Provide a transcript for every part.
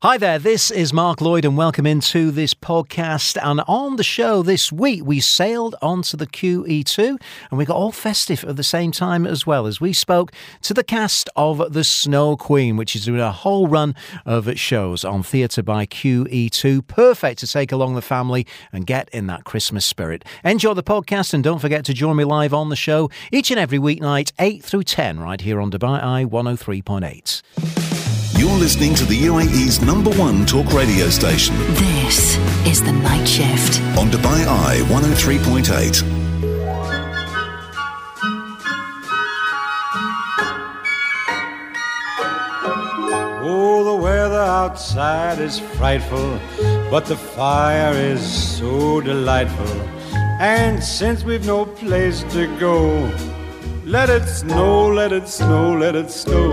Hi there, this is Mark Lloyd, and welcome into this podcast. And on the show this week, we sailed onto the QE2 and we got all festive at the same time as well as we spoke to the cast of The Snow Queen, which is doing a whole run of shows on Theatre by QE2. Perfect to take along the family and get in that Christmas spirit. Enjoy the podcast and don't forget to join me live on the show each and every weeknight, 8 through 10, right here on Dubai Eye 103.8. You're listening to the UAE's number one talk radio station This is the night shift. on Dubai Eye 103.8. Oh, the weather outside is frightful, but the fire is so delightful. And since we've no place to go, let it snow, let it snow, let it snow.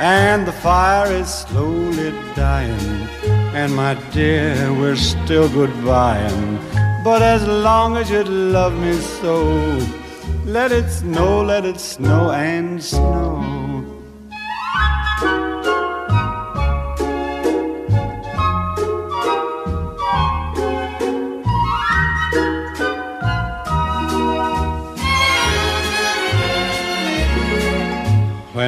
And the fire is slowly dying. And my dear, we're still goodbying. But as long as you love me so, let it snow, let it snow and snow.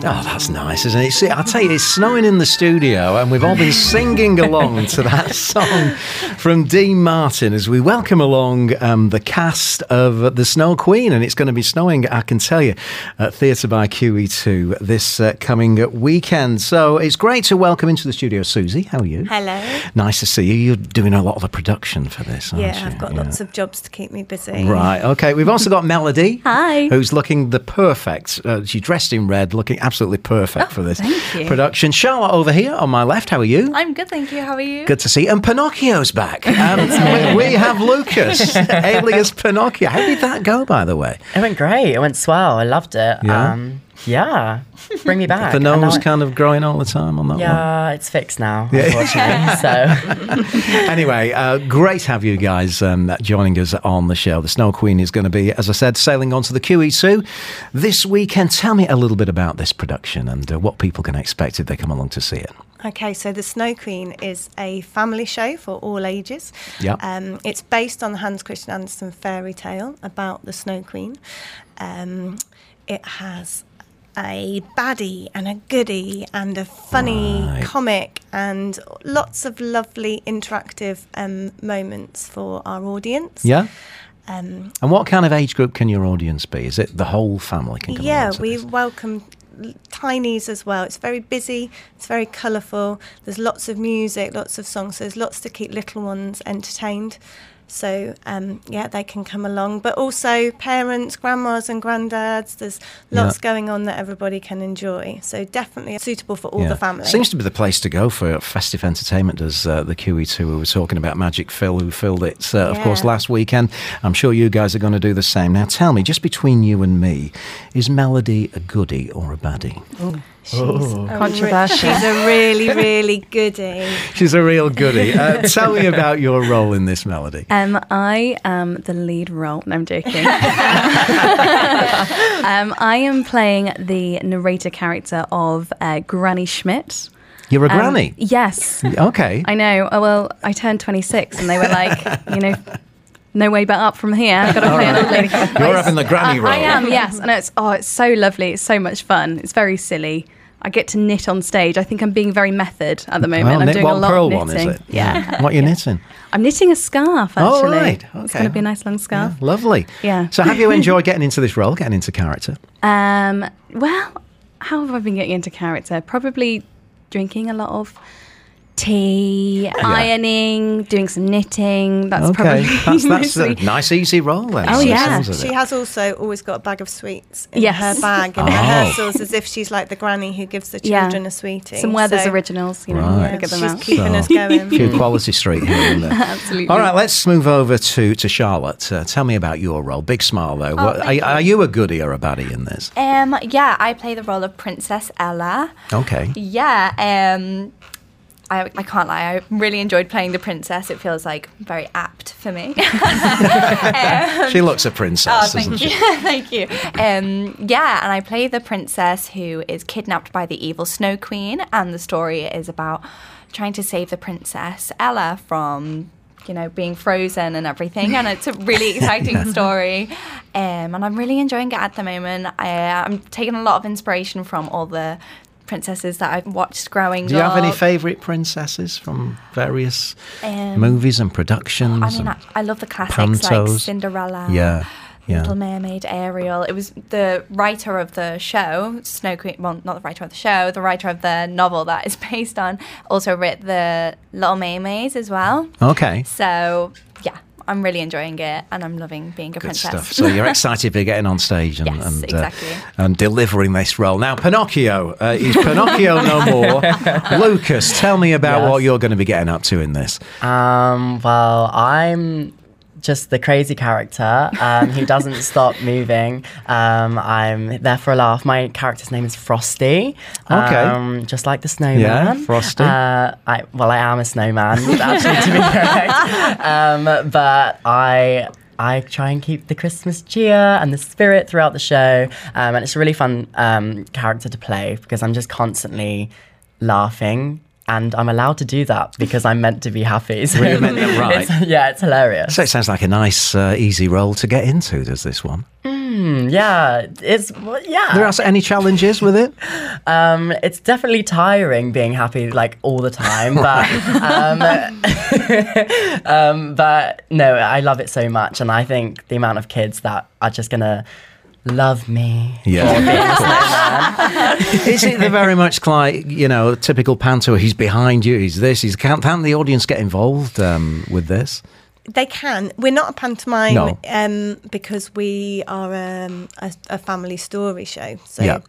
Oh, that's nice, isn't it? See, I tell you, it's snowing in the studio, and we've all been singing along to that song from Dean Martin as we welcome along um, the cast of The Snow Queen. And it's going to be snowing, I can tell you, at Theatre by QE2 this uh, coming weekend. So it's great to welcome into the studio Susie. How are you? Hello. Nice to see you. You're doing a lot of the production for this, aren't Yeah, you? I've got Yeah. lots of jobs to keep me busy. Right. Okay. We've also got Melody. Hi. Who's looking the perfect. Uh, she's dressed in red, looking absolutely perfect for this Oh, thank you. production. Charlotte over here on my left. How are you? I'm good, thank you. How are you? Good to see. you. And Pinocchio's back. Um, we, we have Lucas, alias Pinocchio. How did that go, by the way? It went great. It went swell. I loved it. Yeah? Um, yeah. Bring me back. The nose I- kind of growing all the time on that one. Yeah, it's fixed now, unfortunately. so. Anyway, uh, great to have you guys um, joining us on the show. The Snow Queen is going to be, as I said, sailing onto the QE2 this weekend. Tell me a little bit about this production and uh, what people can expect if they come along to see it. Okay, so The Snow Queen is a family show for all ages. Yeah. Um, it's based on the Hans Christian Andersen fairy tale about the Snow Queen. Um, it has a baddie and a goodie and a funny Right. comic and lots of lovely interactive um, moments for our audience. Yeah? Um, And what kind of age group can your audience be? Is it the whole family can come yeah, we this? welcome tinies as well. It's very busy, it's very colourful. There's lots of music, lots of songs. So there's lots to keep little ones entertained. So um, yeah, they can come along, but also parents, grandmas, and granddads. There's lots Yeah. going on that everybody can enjoy. So definitely suitable for all Yeah. the family. Seems to be the place to go for festive entertainment as uh, the QE2. We were talking about Magic Phil, who filled it, uh, of course, last weekend. I'm sure you guys are going to do the same. Now, tell me, just between you and me, is Melody a goodie or a baddie? She's a re- she's a really, really goodie. She's a real goodie. Uh, tell me about your role in this Melody. Um, I am the lead role. No, I'm joking. um, I am playing the narrator character of uh, Granny Schmidt. You're a Um, granny. Yes. Okay. I know. Oh, well, I turned 26 and they were like, you know, no way but up from here. I've got to play an old lady. You're having the granny role. I am, yes. And it's oh, it's so lovely. It's so much fun. It's very silly. I get to knit on stage. I think I'm being very method at the moment. Well, I'm knit doing one a lot pearl of one, knitting. is it? Yeah. What are you knitting? I'm knitting a scarf actually. Oh, actually. right. It's Okay. going to be a nice long scarf. Lovely. Yeah. So, have you enjoyed getting into this role, getting into character? Um, well, how have I been getting into character? Probably drinking a lot of tea, ironing, doing some knitting. That's probably that's, that's a nice, easy role then. Oh, yeah. She has also always got a bag of sweets in Yes. her bag in Oh. rehearsals, as if she's like the granny who gives the Yeah. children a sweetie. some Werther's So, originals. You know, Right. look at them she's out. keeping So- us going. few quality street here and there. Absolutely. All right, let's move over to, to Charlotte. Uh, tell me about your role. Big smile, though. What, are, thank are you a goodie or a baddie in this? Um, yeah, I play the role of Princess Ella. Okay. Yeah, um, I, I can't lie. I really enjoyed playing the princess. It feels like very apt for me. She looks a princess, Oh, doesn't thank she? thank you. Um, yeah, and I play the princess who is kidnapped by the evil Snow Queen, and the story is about trying to save the princess Ella from, you know, being frozen and everything. And it's a really exciting story, um, and I'm really enjoying it at the moment. I, I'm taking a lot of inspiration from all the princesses that I've watched growing up. Do you have any favourite princesses from various Um, movies and productions? I mean, I, I love the classics like? Cinderella. Yeah, yeah. Little Mermaid, Ariel. It was the writer of the show, Snow Queen. Well, not the writer of the show, the writer of the novel that is based on. Also wrote the Little Mermaids as well. Okay. So yeah, I'm really enjoying it, and I'm loving being a Good princess. stuff. So you're excited for getting on stage and Yes, and, exactly. and delivering this role. Now, Pinocchio uh, is Pinocchio no more. Lucas, tell me about Yes. what you're going to be getting up to in this. Um, well, I'm just the crazy character um, who doesn't stop moving. Um, I'm there for a laugh. My character's name is Frosty. Okay. Um, just like the snowman. Yeah, Frosty. Uh, I, well, I am a snowman, actually, to be correct. Um, but I. I try and keep the Christmas cheer and the spirit throughout the show, um, and it's a really fun um, character to play because I'm just constantly laughing, and I'm allowed to do that because I'm meant to be happy. So Really meant it right. it's- yeah, it's hilarious. So it sounds like a nice, uh, easy role to get into, does this one? Mm, yeah, it's well, yeah. There are any challenges with it? Um, it's definitely tiring being happy like all the time, but um, um, but no, I love it so much, and I think the amount of kids that are just gonna love me. Yeah. Is it the very much like, you know, typical panto? He's behind you, he's this, he's. Can't, can't the audience get involved um, with this? They can. We're not a pantomime No. um, because we are um, a, a family story show. So Yeah.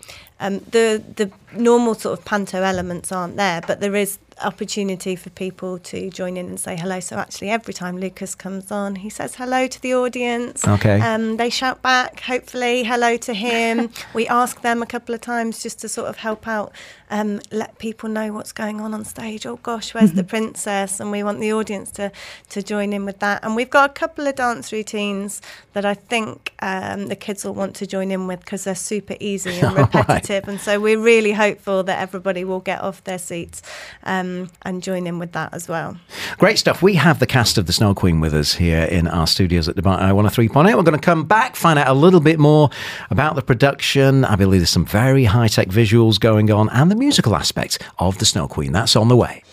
um, the the normal sort of panto elements aren't there, but there is opportunity for people to join in and say hello. So actually, every time Lucas comes on, he says hello to the audience. Okay. Um, they shout back, hopefully, hello to him. we ask them a couple of times just to sort of help out, um, let people know what's going on on stage. Oh gosh, where's the princess? And we want the audience to to join in with that. And we've got a couple of dance routines that I think um, the kids will want to join in with because they're super easy and All right. repetitive. And so we're really hopeful that everybody will get off their seats um, and join in with that as well. Great stuff. We have the cast of The Snow Queen with us here in our studios at Dubai Eye 103.8. We're going to come back, find out a little bit more about the production. I believe there's some very high tech visuals going on and the musical aspect of The Snow Queen. That's on the way.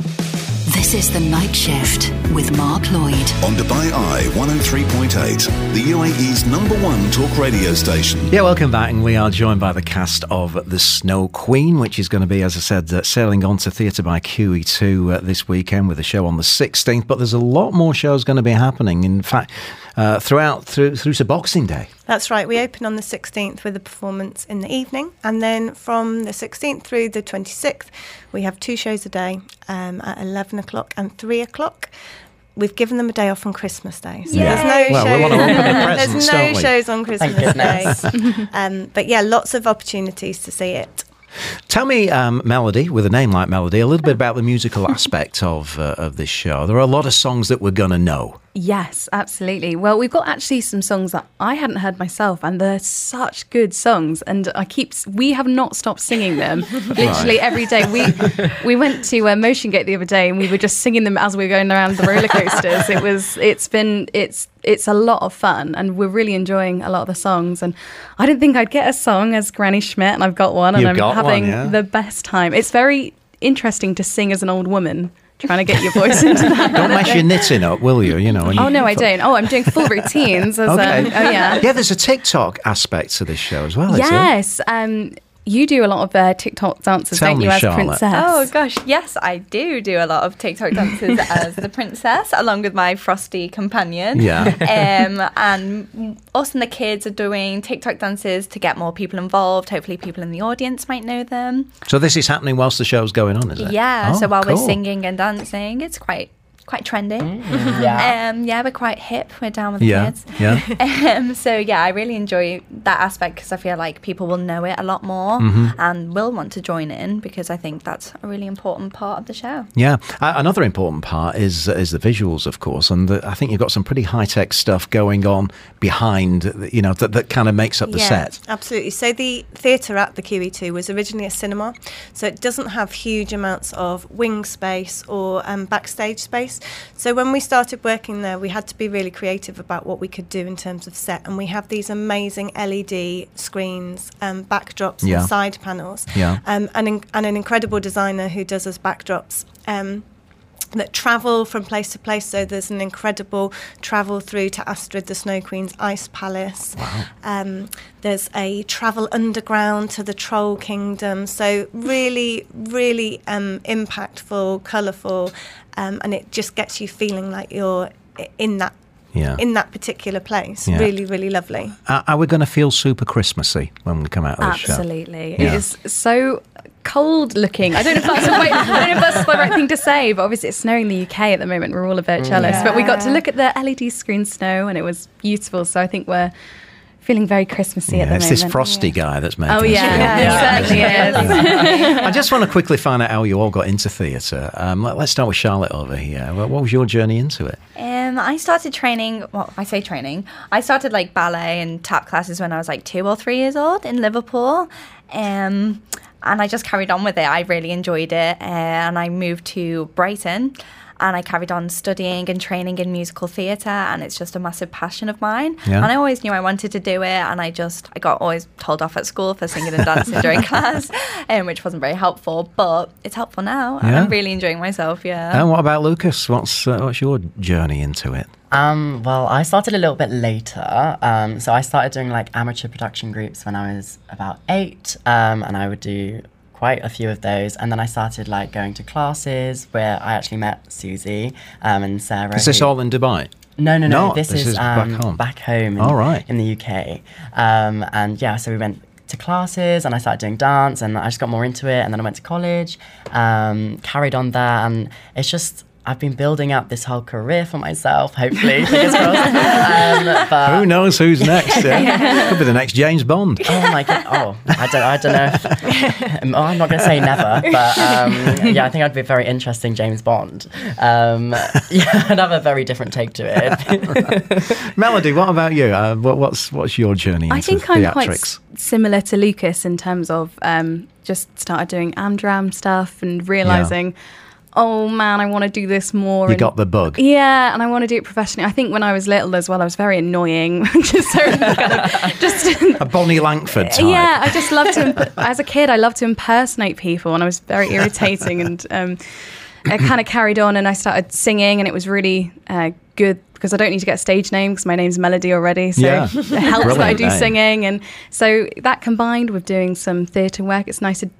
This is The Night Shift with Mark Lloyd. On Dubai Eye 103.8, the UAE's number one talk radio station. Yeah, welcome back. And we are joined by the cast of The Snow Queen, which is going to be, as I said, uh, sailing on to theatre by QE2 uh, this weekend with a show on the 16th. But there's a lot more shows going to be happening. In fact, uh, throughout through through to Boxing Day. That's right. We open on the 16th with a performance in the evening, and then from the 16th through the 26th, we have two shows a day um, at 11 o'clock and 3 o'clock. We've given them a day off on Christmas Day, so Yeah. there's no Well, we shows. want to open presents, there's no shows on Christmas. Day, um, but yeah, lots of opportunities to see it. Tell me, um, Melody, with a name like Melody, a little bit about the musical aspect of uh, of this show. There are a lot of songs that we're going to know. Yes, absolutely. Well, we've got actually some songs that I hadn't heard myself, and they're such good songs. And I keep, we have not stopped singing them literally every day. We we went to uh, Motion Gate the other day, and we were just singing them as we were going around the roller coasters. it was, it's been, it's it's a lot of fun, and we're really enjoying a lot of the songs. And I didn't think I'd get a song as Granny Schmidt, and I've got one, and You've I'm having one, yeah. the best time. It's very interesting to sing as an old woman. Trying to get your voice into that. Don't mess your knitting up, will you? You know. Oh you- no, I don't. Oh, I'm doing full routines. As Okay. um, oh yeah. Yeah, there's a TikTok aspect to this show as well. Yes. Um, you do a lot of uh, TikTok dances, Tell don't me, you, as Charlotte. princess? Oh gosh, yes, I do do a lot of TikTok dances as the princess, along with my frosty companion. Yeah. Um, and us and the kids are doing TikTok dances to get more people involved. Hopefully, people in the audience might know them. So this is happening whilst the show's going on, is it? Yeah. Oh, so while cool. we're singing and dancing, it's quite quite trendy. Yeah. Um, yeah, we're quite hip. We're down with the Yeah, kids. yeah. Um, so yeah, I really enjoy that aspect because I feel like people will know it a lot more Mm-hmm. and will want to join in because I think that's a really important part of the show. Yeah, uh, another important part is is the visuals, of course, and the, I think you've got some pretty high tech stuff going on behind, you know, that, that kind of makes up the set. Absolutely. So the theatre at the QE2 was originally a cinema, so it doesn't have huge amounts of wing space or um, backstage space. So when we started working there, we had to be really creative about what we could do in terms of set, and we have these amazing LED screens, um, backdrops, Yeah. and side panels, Yeah. um, and, in- and an incredible designer who does us backdrops. Um, that travel from place to place. So there's an incredible travel through to Astrid the Snow Queen's Ice Palace. Um, there's a travel underground to the Troll Kingdom. So really, really um, impactful, colourful, um, and it just gets you feeling like you're in that. Yeah. In that particular place, Yeah. really, really lovely. Are, are we going to feel super Christmassy when we come out of this show? Absolutely. Yeah. It is so cold looking. I don't know if that's the way, I don't know if that's the right thing to say, but obviously it's snowing in the UK at the moment. We're all a bit jealous. But we got to look at the LED screen snow and it was beautiful. So I think we're feeling very Christmassy at Yeah, the it's moment. this frosty guy that's made. Oh us yeah, feel- yeah, it certainly is. I just want to quickly find out how you all got into theatre. Um, let, us start with Charlotte over here. What, what was your journey into it? Um, I started training. Well, I say training. I started like ballet and tap classes when I was like two or three years old in Liverpool, um, and I just carried on with it. I really enjoyed it, uh, and I moved to Brighton. And I carried on studying and training in musical theatre, and it's just a massive passion of mine. Yeah. And I always knew I wanted to do it, and I just I got always told off at school for singing and dancing during class, um, which wasn't very helpful. But it's helpful now, Yeah. I'm really enjoying myself. Yeah. And what about Lucas? What's uh, what's your journey into it? Um, well, I started a little bit later. Um, so I started doing like amateur production groups when I was about eight, um, and I would do quite a few of those. And then I started like going to classes where I actually met Susie um, and Sarah. Is this who- all in Dubai? No, no, no. No, this, this is, is back um, home. Back home. In, All right. In the UK, um, and yeah, so we went to classes, and I started doing dance, and I just got more into it, and then I went to college, um, carried on there, and it's just. I've been building up this whole career for myself, hopefully. Um, but Who knows who's next? yeah? Could be the next James Bond. Oh my god! Oh, I don't, I don't know. If, oh, I'm not going to say never, but um, yeah, I think I'd be a very interesting James Bond. Um, yeah, I'd have a very different take to it. Melody, what about you? Uh, what, what's what's your journey into I think I'm quite theatrics? s- similar to Lucas in terms of um, just started doing Amdram stuff and realizing, oh man, I want to do this more. You and- got the bug. Yeah, and I want to do it professionally. I think when I was little as well, I was very annoying. just so kind of, just A Bonnie Langford type. yeah, I just loved to. Imp- as a kid, I loved to impersonate people, and I was very irritating. and um, I kind of carried on, and I started singing, and it was really uh, good because I don't need to get a stage name because my name's Melody already. So Yeah. it helps that I do singing, and so that combined with doing some theatre work, it's nice to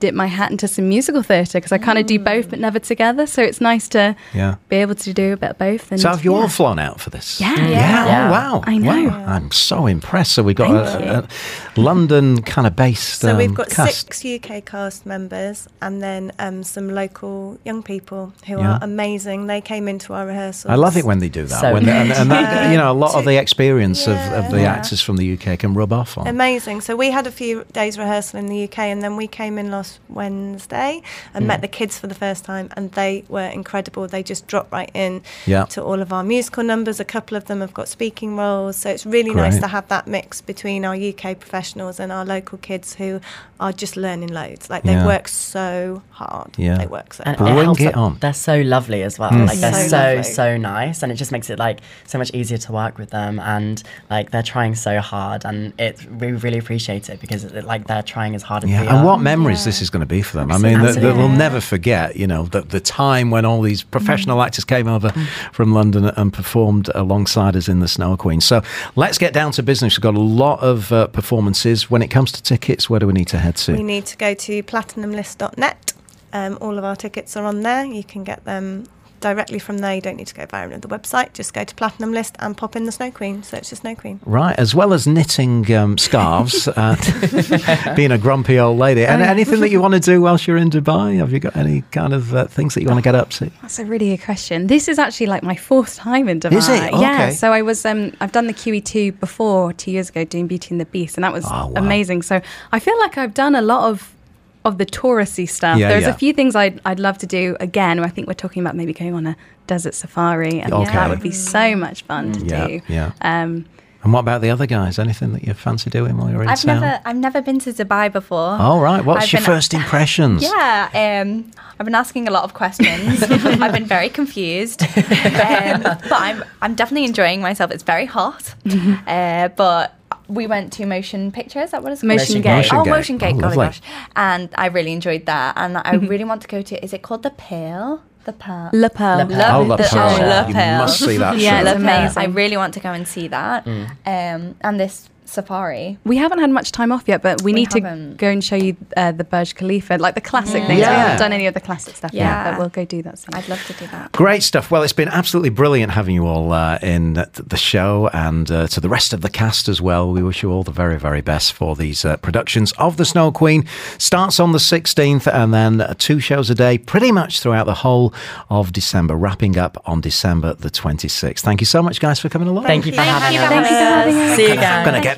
dip my hat into some musical theatre because I kind of do both, but never together. So it's nice to Yeah. be able to do a bit of both. And So have you yeah. all flown out for this? Yeah. Yeah. Yeah. Oh, wow. I know. Wow. I'm so impressed. So we've got Thank a, a London kind of based So we've um, got cast. six UK cast members and then um, some local young people who Yeah. are amazing. They came into our rehearsals. I love it when they do that. So when and, and that, you know, a lot of the experience of, of the Yeah. actors from the UK can rub off on. Amazing. So we had a few days rehearsal in the UK, and then we came in last last Wednesday and met the kids for the first time, and they were incredible. They just dropped right in Yeah. to all of our musical numbers. A couple of them have got speaking roles, so it's really nice to have that mix between our UK professionals and our local kids who are just learning loads. Like they Yeah. work so hard. Yeah. they work so And hard. it Bring helps it on. They're so lovely as well. Mm. Like they're So so lovely. so nice, and it just makes it like so much easier to work with them. And like they're trying so hard, and it we really appreciate it because it, like they're trying as hard as Yeah, we and are. what memories this is going to be for them. I mean, they, they will never forget, you know, the, the time when all these professional actors came over from London and performed alongside us in the Snow Queen. So let's get down to business. We've got a lot of uh, performances. When it comes to tickets, where do we need to head to? We need to go to platinumlist.net. Um, all of our tickets are on there. You can get them directly from there. You don't need to go via another website. Just go to Platinum List and pop in the Snow Queen. Search the Snow Queen. Right, as well as knitting um, scarves, and being a grumpy old lady. And anything that you want to do whilst you're in Dubai? Have you got any kind of uh, things that you want to get up to? That's a really good question. This is actually like my fourth time in Dubai. Is it? Yeah. Okay. So I was um I've done the QE2 before two years ago doing Beauty and the Beast, and that was Oh, wow. amazing. So I feel like I've done a lot of of the touristy stuff. Yeah, There's yeah. a few things I'd I'd love to do again. I think we're talking about maybe going on a desert safari, and Okay. that would be so much fun to Yeah, do. yeah. Um, And what about the other guys? Anything that you fancy doing while you're in I've town? never, I've never been to Dubai before. All right, what's I've your been- first impressions? Yeah, um, I've been asking a lot of questions. I've been very confused, um, but I'm I'm definitely enjoying myself. It's very hot, uh, but we went to Motion Picture. Is that what it's called? Motion Gate. Motion oh, Gate. Motion Gate. Oh, golly gosh, and I really enjoyed that. And I really want to go to. Is it called the Pearl? The Pearl. Le Pearl. Le Pearl. Oh, La the- Pearl. La You must see that Yeah, show. it's amazing. I really want to go and see that. Um, and this safari. We haven't had much time off yet, but we, We need haven't. to go and show you uh, the Burj Khalifa, like the classic things. We haven't done any of the classic stuff yet, but we'll go do that soon. I'd love to do that. Great stuff. Well, it's been absolutely brilliant having you all uh, in the show and uh, to the rest of the cast as well. We wish you all the very, very best for these uh, productions of The Snow Queen. Starts on the 16th and then uh, two shows a day pretty much throughout the whole of December, wrapping up on December the 26th. Thank you so much, guys, for coming along. Thank you for Thank having you us. for having us. See you I'm going to